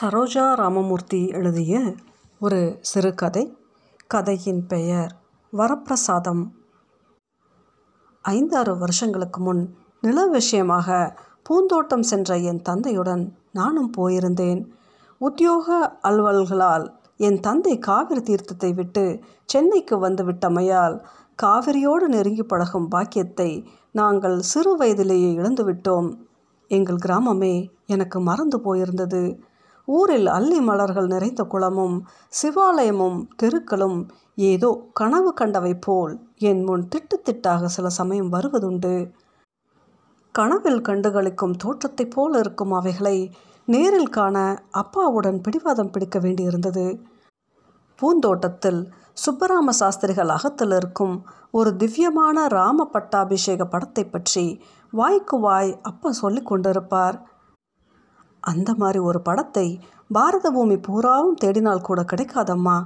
சரோஜா ராமமூர்த்தி எழுதிய ஒரு சிறுகதை கதையின் பெயர் வரப்பிரசாதம். ஐந்தாறு வருஷங்களுக்கு முன் நில விஷயமாக பூந்தோட்டம் சென்ற என் தந்தையுடன் நானும் போயிருந்தேன். உத்தியோக அலுவல்களால் என் தந்தை காவிரி தீர்த்தத்தை விட்டு சென்னைக்கு வந்து விட்டமையால் காவிரியோடு நெருங்கி பழகும் பாக்கியத்தை நாங்கள் சிறு வயதிலேயே இழந்துவிட்டோம். எங்கள் கிராமமே எனக்கு மறந்து போயிருந்தது. ஊரில் அல்லி மலர்கள் நிறைந்த குளமும் சிவாலயமும் தெருக்களும் ஏதோ கனவு கண்டவை போல் என் முன் திட்டு திட்டாக சில சமயம் வருவதுண்டு. கனவில் கண்டுகளிக்கும் தோற்றத்தைப் போல் இருக்கும் அவைகளை நேரில் காண அப்பாவுடன் பிடிவாதம் பிடிக்க வேண்டியிருந்தது. பூந்தோட்டத்தில் சுப்பராம சாஸ்திரிகள் அகத்தில் இருக்கும் ஒரு திவ்யமான ராம பட்டாபிஷேக படத்தை பற்றி வாய்க்கு வாய் அப்பா சொல்லி கொண்டிருப்பார். அந்த மாதிரி ஒரு படத்தை பாரத பூமி பூராவும் தேடினால் கூட கிடைக்காதம்மா.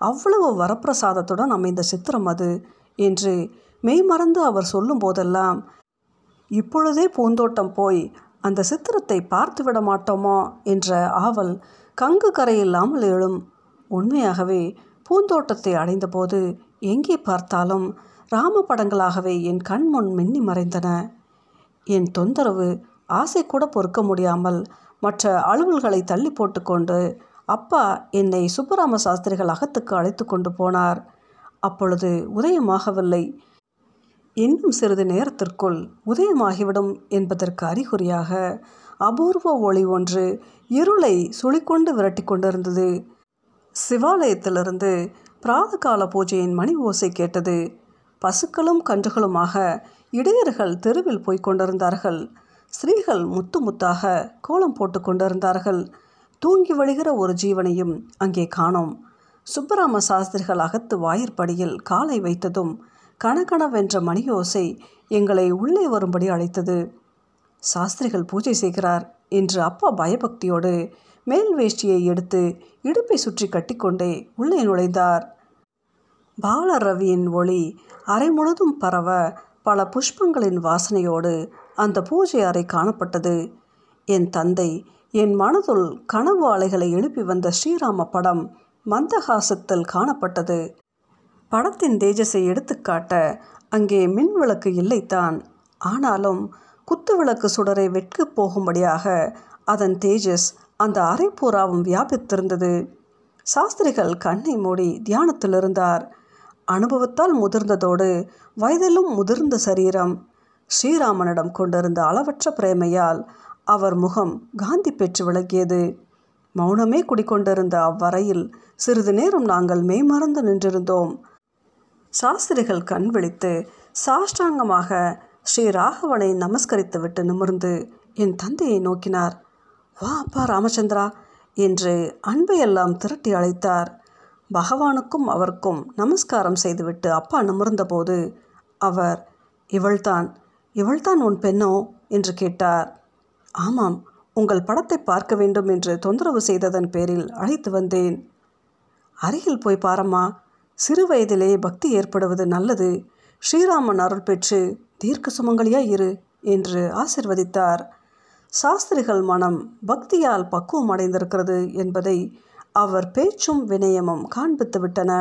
அவ்வளவு வரப்பிரசாதத்துடன் அமைந்த சித்திரம் அது என்று மெய்மறந்து அவர் சொல்லும் போதெல்லாம் இப்பொழுதே பூந்தோட்டம் போய் அந்த சித்திரத்தை பார்த்து விட மாட்டோமா? என்ற ஆவல் கங்கு கரையில்லாமல் எழும். உண்மையாகவே பூந்தோட்டத்தை அடைந்தபோது எங்கே பார்த்தாலும் ராம படங்களாகவே என் கண் முன் மின்னி மறைந்தன. என் தொந்தரவு ஆசை கூட பொறுக்க முடியாமல் மற்ற அலுவல்களை தள்ளி போட்டுக்கொண்டு அப்பா என்னை சுப்பராம சாஸ்திரிகள் அகத்துக்கு அழைத்து கொண்டு போனார். அப்பொழுது உதயமாகவில்லை. இன்னும் சிறிது நேரத்திற்குள் உதயமாகிவிடும் என்பதற்கு அறிகுறியாக அபூர்வ ஒளி ஒன்று இருளை சுழிக்கொண்டு விரட்டி கொண்டிருந்தது. சிவாலயத்திலிருந்து பிராதகால பூஜையின் மணி ஓசை கேட்டது. பசுக்களும் கன்றுகளுமாக இடையர்கள் தெருவில் போய்க் கொண்டிருந்தார்கள். ஸ்திரீகள் முத்து முத்தாக கோலம் போட்டு கொண்டிருந்தார்கள். தூங்கி வழிகிற ஒரு ஜீவனையும் அங்கே காணோம். சுப்பராம சாஸ்திரிகள் அகத்து வாயிற்படியில் காலை வைத்ததும் கணக்கணவென்ற மணியோசை எங்களை உள்ளே வரும்படி அழைத்தது. சாஸ்திரிகள் பூஜை செய்கிறார் என்று அப்பா பயபக்தியோடு மேல் வேஷ்டியை எடுத்து இடுப்பை சுற்றி கட்டிக்கொண்டே உள்ளே நுழைந்தார். பால ரவியின் ஒளி அரை முழுதும் பரவ பல புஷ்பங்களின் வாசனையோடு அந்த பூஜை அறை காணப்பட்டது. என் தந்தை என் மனதுள் கனவு அலைகளை எழுப்பி வந்த ஸ்ரீராம படம் மந்தகாசத்தில் காணப்பட்டது. படத்தின் தேஜஸை எடுத்துக்காட்ட அங்கே மின் விளக்கு இல்லைத்தான். ஆனாலும் குத்து விளக்கு சுடரை வெட்கு போகும்படியாக அதன் தேஜஸ் அந்த அரை பூராவும் வியாபித்திருந்தது. சாஸ்திரிகள் கண்ணை மூடி தியானத்தில் இருந்தார் அனுபவத்தால் முதிர்ந்ததோடு வயதிலும் முதிர்ந்த சரீரம் ஸ்ரீராமனிடம் கொண்டிருந்த அளவற்ற பிரேமையால் அவர் முகம் காந்தி பெற்று விளக்கியது. மௌனமே குடிக்கொண்டிருந்த அவ்வரையில் சிறிது நேரம் நாங்கள் மெய்மறந்து நின்றிருந்தோம். சாஸ்திரிகள் கண் விழித்து சாஷ்டாங்கமாக ஸ்ரீ ராகவனை நமஸ்கரித்துவிட்டு நிமிர்ந்து என் தந்தையை நோக்கினார். வா அப்பா ராமச்சந்திரா என்று அன்பையெல்லாம் திரட்டி அழைத்தார். பகவானுக்கும் அவருக்கும் நமஸ்காரம் செய்துவிட்டு அப்பா நிமிர்ந்தபோது அவர் இவள்தான் இவள்தான் உன் பெண்ணோ? என்று கேட்டார். ஆமாம் உங்கள் படத்தை பார்க்க வேண்டும் என்று தொந்தரவு செய்ததன் பேரில் அழைத்து வந்தேன். அருகில் போய் பாரம்மா சிறு வயதிலே பக்தி ஏற்படுவது நல்லது. ஸ்ரீராமன் அருள் பெற்று தீர்க்க சுமங்கலியாய் இரு என்று ஆசிர்வதித்தார். சாஸ்திரிகள் மனம் பக்தியால் பக்குவம் அடைந்திருக்கிறது என்பதை அவர் பேச்சும் வினயமும் காண்பித்து விட்டன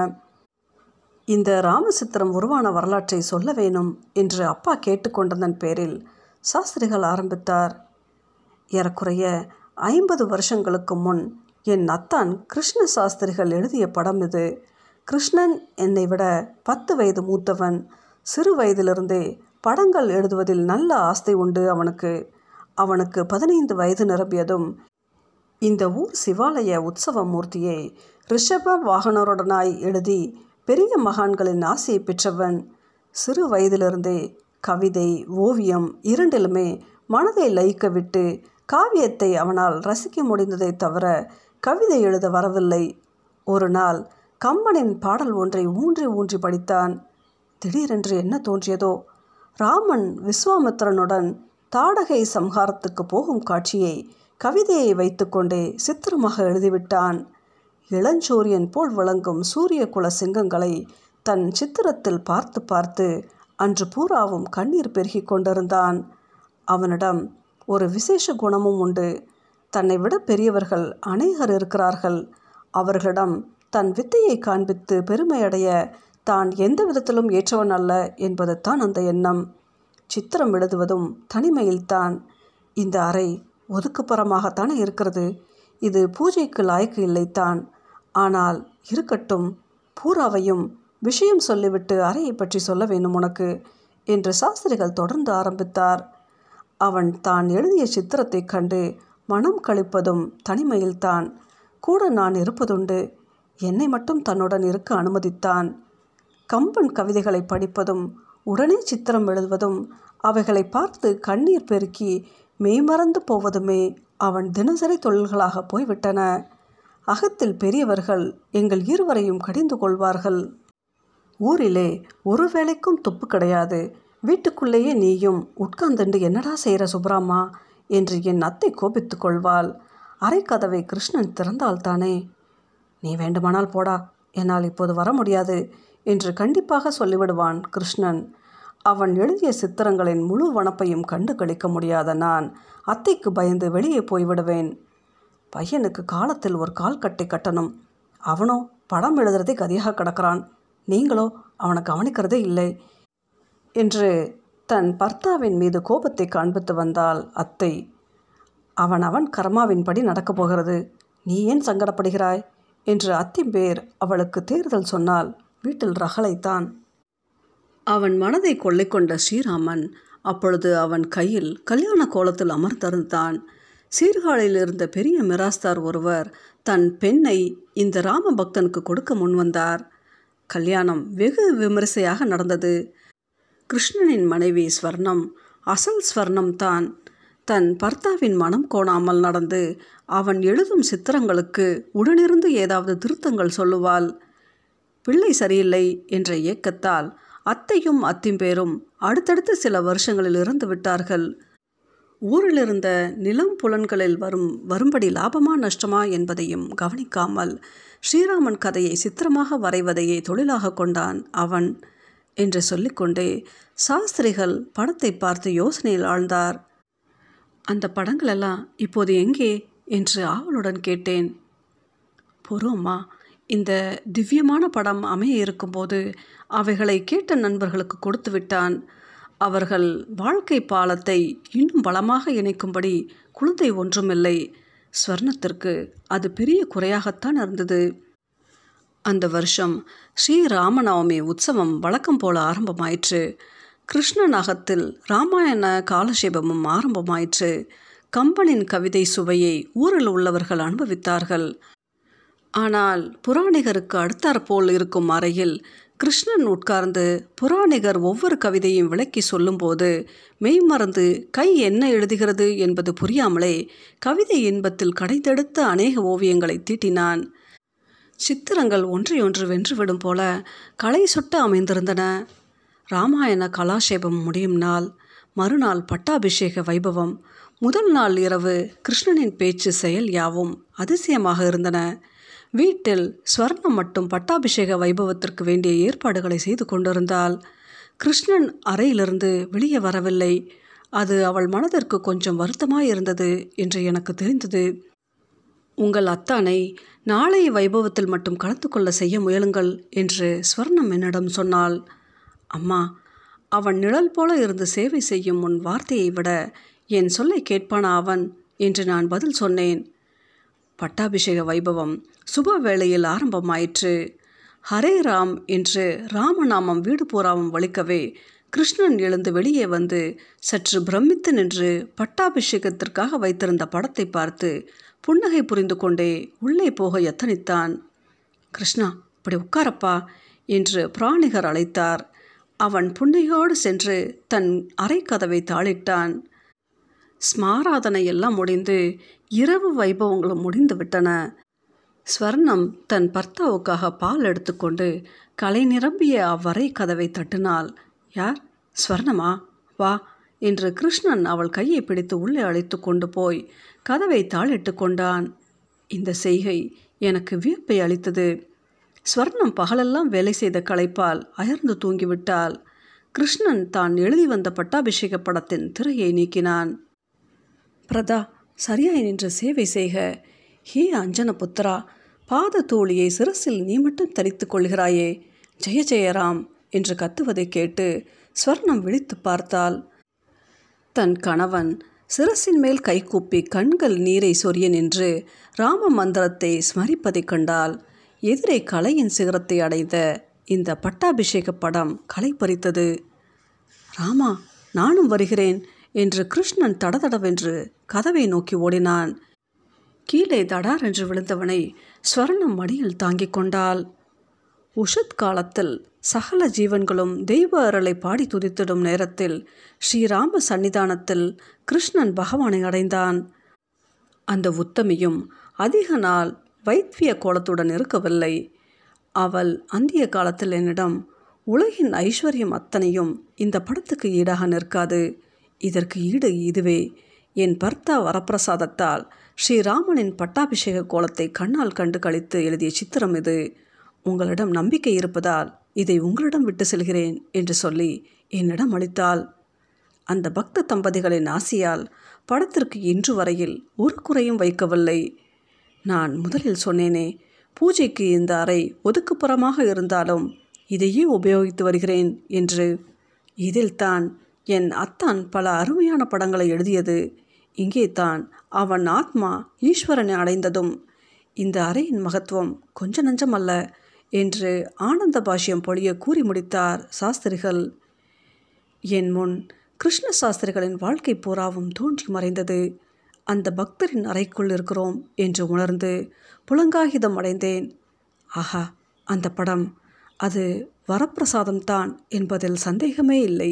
இந்த ராமசித்திரம் உருவான வரலாற்றை சொல்ல வேணும் என்று அப்பா கேட்டுக்கொண்டதன் பேரில் சாஸ்திரிகள் ஆரம்பித்தார். ஏறக்குறைய ஐம்பது வருஷங்களுக்கு முன் என் அத்தான் கிருஷ்ண சாஸ்திரிகள் எழுதிய படம் இது. கிருஷ்ணன் என்னை விட பத்து வயது மூத்தவன். சிறு வயதிலிருந்தே படங்கள் எழுதுவதில் நல்ல ஆஸ்தை உண்டு அவனுக்கு. அவனுக்கு பதினைந்து வயது நிரம்பியதும் இந்த ஊர் சிவாலய உற்சவ மூர்த்தியை ரிஷப வாகனருடனாய் எழுதி பெரிய மகான்களின் ஆசையை பெற்றவன். சிறு வயதிலிருந்தே கவிதை ஓவியம் இரண்டிலுமே மனதை லயிக்க விட்டு காவியத்தை அவனால் ரசிக்க முடிந்ததை தவிர கவிதை எழுத வரவில்லை. ஒரு நாள் கம்மனின் பாடல் ஒன்றை ஊன்றி ஊன்றி படித்தான். திடீரென்று என்ன தோன்றியதோ? ராமன் விஸ்வாமித்திரனுடன் தாடகை சம்ஹாரத்துக்கு போகும் காட்சியை கவிதையை வைத்துக்கொண்டே சித்திரமாக எழுதிவிட்டான். இளஞ்சூரியன் போல் விளங்கும் சூரிய குல சிங்கங்களை தன் சித்திரத்தில் பார்த்து பார்த்து அன்று பூராவும் கண்ணீர் பெருகி கொண்டிருந்தான். அவனிடம் ஒரு விசேஷ குணமும் உண்டு. தன்னை விட பெரியவர்கள் அநேகர் இருக்கிறார்கள். அவர்களிடம் தன் வித்தையை காண்பித்து பெருமையடைய தான் எந்த விதத்திலும் ஏற்றவன் அல்ல என்பது தான் அந்த எண்ணம். சித்திரம் எழுதுவதும் தனிமையில்தான் இந்த அறை ஒதுக்குப்புறமாகத்தானே இருக்கிறது. இது பூஜைக்கு லாய்க்கு இல்லைத்தான் ஆனால் இருக்கட்டும் பூராவையும் விஷயம் சொல்லிவிட்டு அறையை பற்றி சொல்ல வேண்டும் உனக்கு என்று சாஸ்திரிகள் தொடர்ந்து ஆரம்பித்தார். அவன் தான் எழுதிய சித்திரத்தை கண்டு மனம் கழிப்பதும் தனிமையில்தான். கூட நான் இருப்பதுண்டு. என்னை மட்டும் தன்னுடன் இருக்க அனுமதித்தான். கம்பன் கவிதைகளை படிப்பதும் உடனே சித்திரம் எழுதுவதும் அவைகளை பார்த்து கண்ணீர் பெருக்கி மெய்மறந்து போவதுமே அவன் தினசரி தொழில்களாக போய்விட்டன. அகத்தில் பெரியவர்கள் எங்கள் இருவரையும் கடிந்து கொள்வார்கள். ஊரிலே ஒரு வேளைக்கும் துப்பு கிடையாது. வீட்டுக்குள்ளேயே நீயும் உட்கார்ந்துண்டு என்னடா செய்கிற சுப்ராமா என்று என் அத்தை கோபித்து கொள்வாள். அரைக்கதவை கிருஷ்ணன் திறந்தால்தானே நீ வேண்டுமானால் போடா. என்னால் இப்போது வர முடியாது என்று கண்டிப்பாக சொல்லிவிடுவான் கிருஷ்ணன். அவன் எழுதிய சித்திரங்களின் முழு வனப்பையும் கண்டு கழிக்க முடியாத நான் அத்தைக்கு பயந்து வெளியே போய்விடுவேன். பையனுக்கு காலத்தில் ஒரு கால் கட்டை கட்டணும். அவனோ படம் எழுதுறதே கதியாக கிடக்கிறான். நீங்களோ அவனை கவனிக்கிறதே இல்லை. என்று தன் பர்த்தாவின் மீது கோபத்தை காண்பித்து வந்தால் அத்தை. அவன் அவன் கர்மாவின்படி நடக்கப் போகிறது. நீ ஏன் சங்கடப்படுகிறாய்? என்று அத்திம்பேர் அவளுக்கு தேர்தல் சொன்னால் வீட்டில் ரகளைத்தான். அவன் மனதை கொள்ளை கொண்ட ஸ்ரீராமன் அப்பொழுது அவன் கையில் கல்யாண கோலத்தில் அமர்ந்திருந்தான். சீர்காழியில் இருந்த பெரிய மிராஸ்தார் ஒருவர் தன் பெண்ணை இந்த ராம பக்தனுக்கு கொடுக்க முன்வந்தார் கல்யாணம் வெகு விமரிசையாக நடந்தது. கிருஷ்ணனின் மனைவி ஸ்வர்ணம் அசல் ஸ்வர்ணம் தான். தன் பர்த்தாவின் மனம் கோணாமல் நடந்து அவன் எழுதும் சித்திரங்களுக்கு உடனிருந்து ஏதாவது திருத்தங்கள் சொல்லுவாள். பிள்ளை சரியில்லை என்ற இயக்கத்தால் அத்தையும் அத்திம்பேரும் அடுத்தடுத்து சில வருஷங்களில் இருந்து விட்டார்கள் ஊரில் இருந்த நிலம் புலன்களில் வரும் வரும்படி லாபமா நஷ்டமா என்பதையும் கவனிக்காமல் ஸ்ரீராமன் கதையை சித்திரமாக வரைவதையே தொழிலாக கொண்டான் அவன் என்று சொல்லிக்கொண்டே சாஸ்திரிகள் படத்தை பார்த்து யோசனையில் ஆழ்ந்தார். அந்த படங்களெல்லாம் இப்போது எங்கே? என்று ஆவலுடன் கேட்டேன். பொறும்மா இந்த திவ்யமான படம் அமைய இருக்கும்போது அவைகளை கேட்ட நண்பர்களுக்கு கொடுத்து விட்டான் அவர்கள் வாழ்க்கை பாலத்தை இன்னும் பலமாக இணைக்கும்படி குழந்தை ஒன்றுமில்லை ஸ்வர்ணத்திற்கு அது பெரிய குறையாகத்தான் இருந்தது. அந்த வருஷம் ஸ்ரீராமநவமி உற்சவம் வழக்கம் போல ஆரம்பமாயிற்று. கிருஷ்ணநாகத்தில் ராமாயண காலசேபமும் ஆரம்பமாயிற்று. கம்பனின் கவிதை சுவையை ஊரில் உள்ளவர்கள் அனுபவித்தார்கள். ஆனால் புராணிகருக்கு அடுத்தாற்போல் இருக்கும் அறையில் கிருஷ்ணன் உட்கார்ந்து புராணிகர் ஒவ்வொரு கவிதையும் விளக்கி சொல்லும்போது மெய்மறந்து கை என்ன எழுதுகிறது என்பது புரியாமலே கவிதை இன்பத்தில் கடைத்தெடுத்த அநேக ஓவியங்களை தீட்டினான். சித்திரங்கள் ஒன்றையொன்று வென்றுவிடும் போல களை சொட்ட அமைந்திருந்தன. ராமாயண கலாஷேபம் முடியும் நாள் மறுநாள் பட்டாபிஷேக வைபவம் முதல் நாள் இரவு கிருஷ்ணனின் பேச்சு செயல் யாவும் அதிசயமாக இருந்தன. வீட்டில் ஸ்வர்ணம் மட்டும் பட்டாபிஷேக வைபவத்திற்கு வேண்டிய ஏற்பாடுகளை செய்து கொண்டிருந்தால் கிருஷ்ணன் அறையிலிருந்து வெளியே வரவில்லை. அது அவள் மனதிற்கு கொஞ்சம் வருத்தமாயிருந்தது என்று எனக்கு தெரிந்தது. உங்கள் அத்தானை நாளைய வைபவத்தில் மட்டும் கலந்து கொள்ள செய்ய முயலுங்கள் என்று ஸ்வர்ணம் என்னிடம் சொன்னாள். அம்மா அவன் நிழல் போல இருந்து சேவை செய்யும் உன் வார்த்தையை விட என் சொல்லை கேட்பானா அவன்? என்று நான் பதில் சொன்னேன். பட்டாபிஷேக வைபவம் சுப வேளையில் ஆரம்பமாயிற்று. ஹரே ராம் என்று ராமநாமம் வீடு பூராவும் வலிக்கவே கிருஷ்ணன் எழுந்து வெளியே வந்து சற்று பிரமித்து நின்று பட்டாபிஷேகத்திற்காக வைத்திருந்த படத்தை பார்த்து புன்னகை புரிந்து கொண்டே உள்ளே போக எத்தனித்தான் கிருஷ்ணா இப்படி உட்காரப்பா என்று பிராணிகர் அழைத்தார். அவன் புன்னகையோடு சென்று தன் அரைக்கதவை தாளிட்டான். ஸ்மாராதனை எல்லாம் முடிந்து இரவு வைபவங்களும் முடிந்து விட்டன ஸ்வர்ணம் தன் பர்த்தாவுக்காக பால் எடுத்துக்கொண்டு கலை நிரம்பிய அவ்வரை கதவை தட்டினாள். யார்? ஸ்வர்ணமா? வா என்று கிருஷ்ணன் அவள் கையை பிடித்து உள்ளே அழைத்து கொண்டு போய் கதவை தாளிட்டு கொண்டான். இந்த செய்கை எனக்கு வியப்பை அளித்தது. ஸ்வர்ணம் பகலெல்லாம் வேலை செய்த களைப்பால் அயர்ந்து தூங்கிவிட்டாள். கிருஷ்ணன் தான் எழுதி வந்த பட்டாபிஷேக படத்தின் திரையை நீக்கினான். பிரதா சரியாய் நின்று சேவை செய்க. ஹே அஞ்சன புத்திரா பாத தோழியை சிரசில் நீ மட்டும் தரித்து கொள்கிறாயே. ஜெய ஜெயராம் என்று கத்துவதை கேட்டு ஸ்வர்ணம் விழித்து பார்த்தால் தன் கணவன் சிரசின் மேல் கைகூப்பி கண்கள் நீரை சொரிய நின்று ராம மந்திரத்தை ஸ்மரிப்பதைக் கண்டால் எதிரே கலையின் சிகரத்தை அடைந்த இந்த பட்டாபிஷேக படம் களை பறித்தது. ராமா நானும் வருகிறேன். என்று கிருஷ்ணன் தடதடவென்று கதவை நோக்கி ஓடினான். கீழே தடார் என்று விழுந்தவனை ஸ்வர்ணம் மடியில் தாங்கிக் கொண்டாள். உஷத் காலத்தில் சகல ஜீவன்களும் தெய்வ அருளை பாடி துதித்திடும் நேரத்தில் ஸ்ரீராம சன்னிதானத்தில் கிருஷ்ணன் பகவானை அடைந்தான். அந்த உத்தமியும் அதிக நாள் வைத்திய கோலத்துடன் இருக்கவில்லை. அவள் அந்திய காலத்தில் என்னிடம் உலகின் ஐஸ்வர்யம் அத்தனையும் இந்த படத்துக்கு ஈடாக நிற்காது. இதற்கு ஈடு இதுவே. என் பர்த்தா வரப்பிரசாதத்தால் ஸ்ரீராமனின் பட்டாபிஷேக கோலத்தை கண்ணால் கண்டு கழித்து எழுதிய சித்திரம் இது. உங்களிடம் நம்பிக்கை இருப்பதால் இதை உங்களிடம் விட்டு செல்கிறேன் என்று சொல்லி என்னிடம் அளித்தாள். அந்த பக்த தம்பதிகளின் ஆசியால் படத்திற்கு இன்று வரையில் ஒரு குறையும் வைக்கவில்லை. நான் முதலில் சொன்னேனே பூஜைக்கு இந்த அறை ஒதுக்குப்புறமாக இருந்தாலும் இதையே உபயோகித்து வருகிறேன் என்று. இதில் தான் என் அத்தான் பல அருமையான படங்களை எழுதியது. இங்கே தான் அவன் ஆத்மா ஈஸ்வரனை அடைந்ததும் இந்த அறையின் மகத்துவம் கொஞ்ச நஞ்சமல்ல என்று ஆனந்த பாஷ்யம் பொழிய கூறி முடித்தார் சாஸ்திரிகள். என் முன் கிருஷ்ண சாஸ்திரிகளின் வாழ்க்கை பூராவும் தோன்றி மறைந்தது. அந்த பக்தரின் அறைக்குள் இருக்கிறோம் என்று உணர்ந்து புலங்காகிதம் அடைந்தேன். ஆஹா அந்த படம் அது வரப்பிரசாதம்தான் என்பதில் சந்தேகமே இல்லை.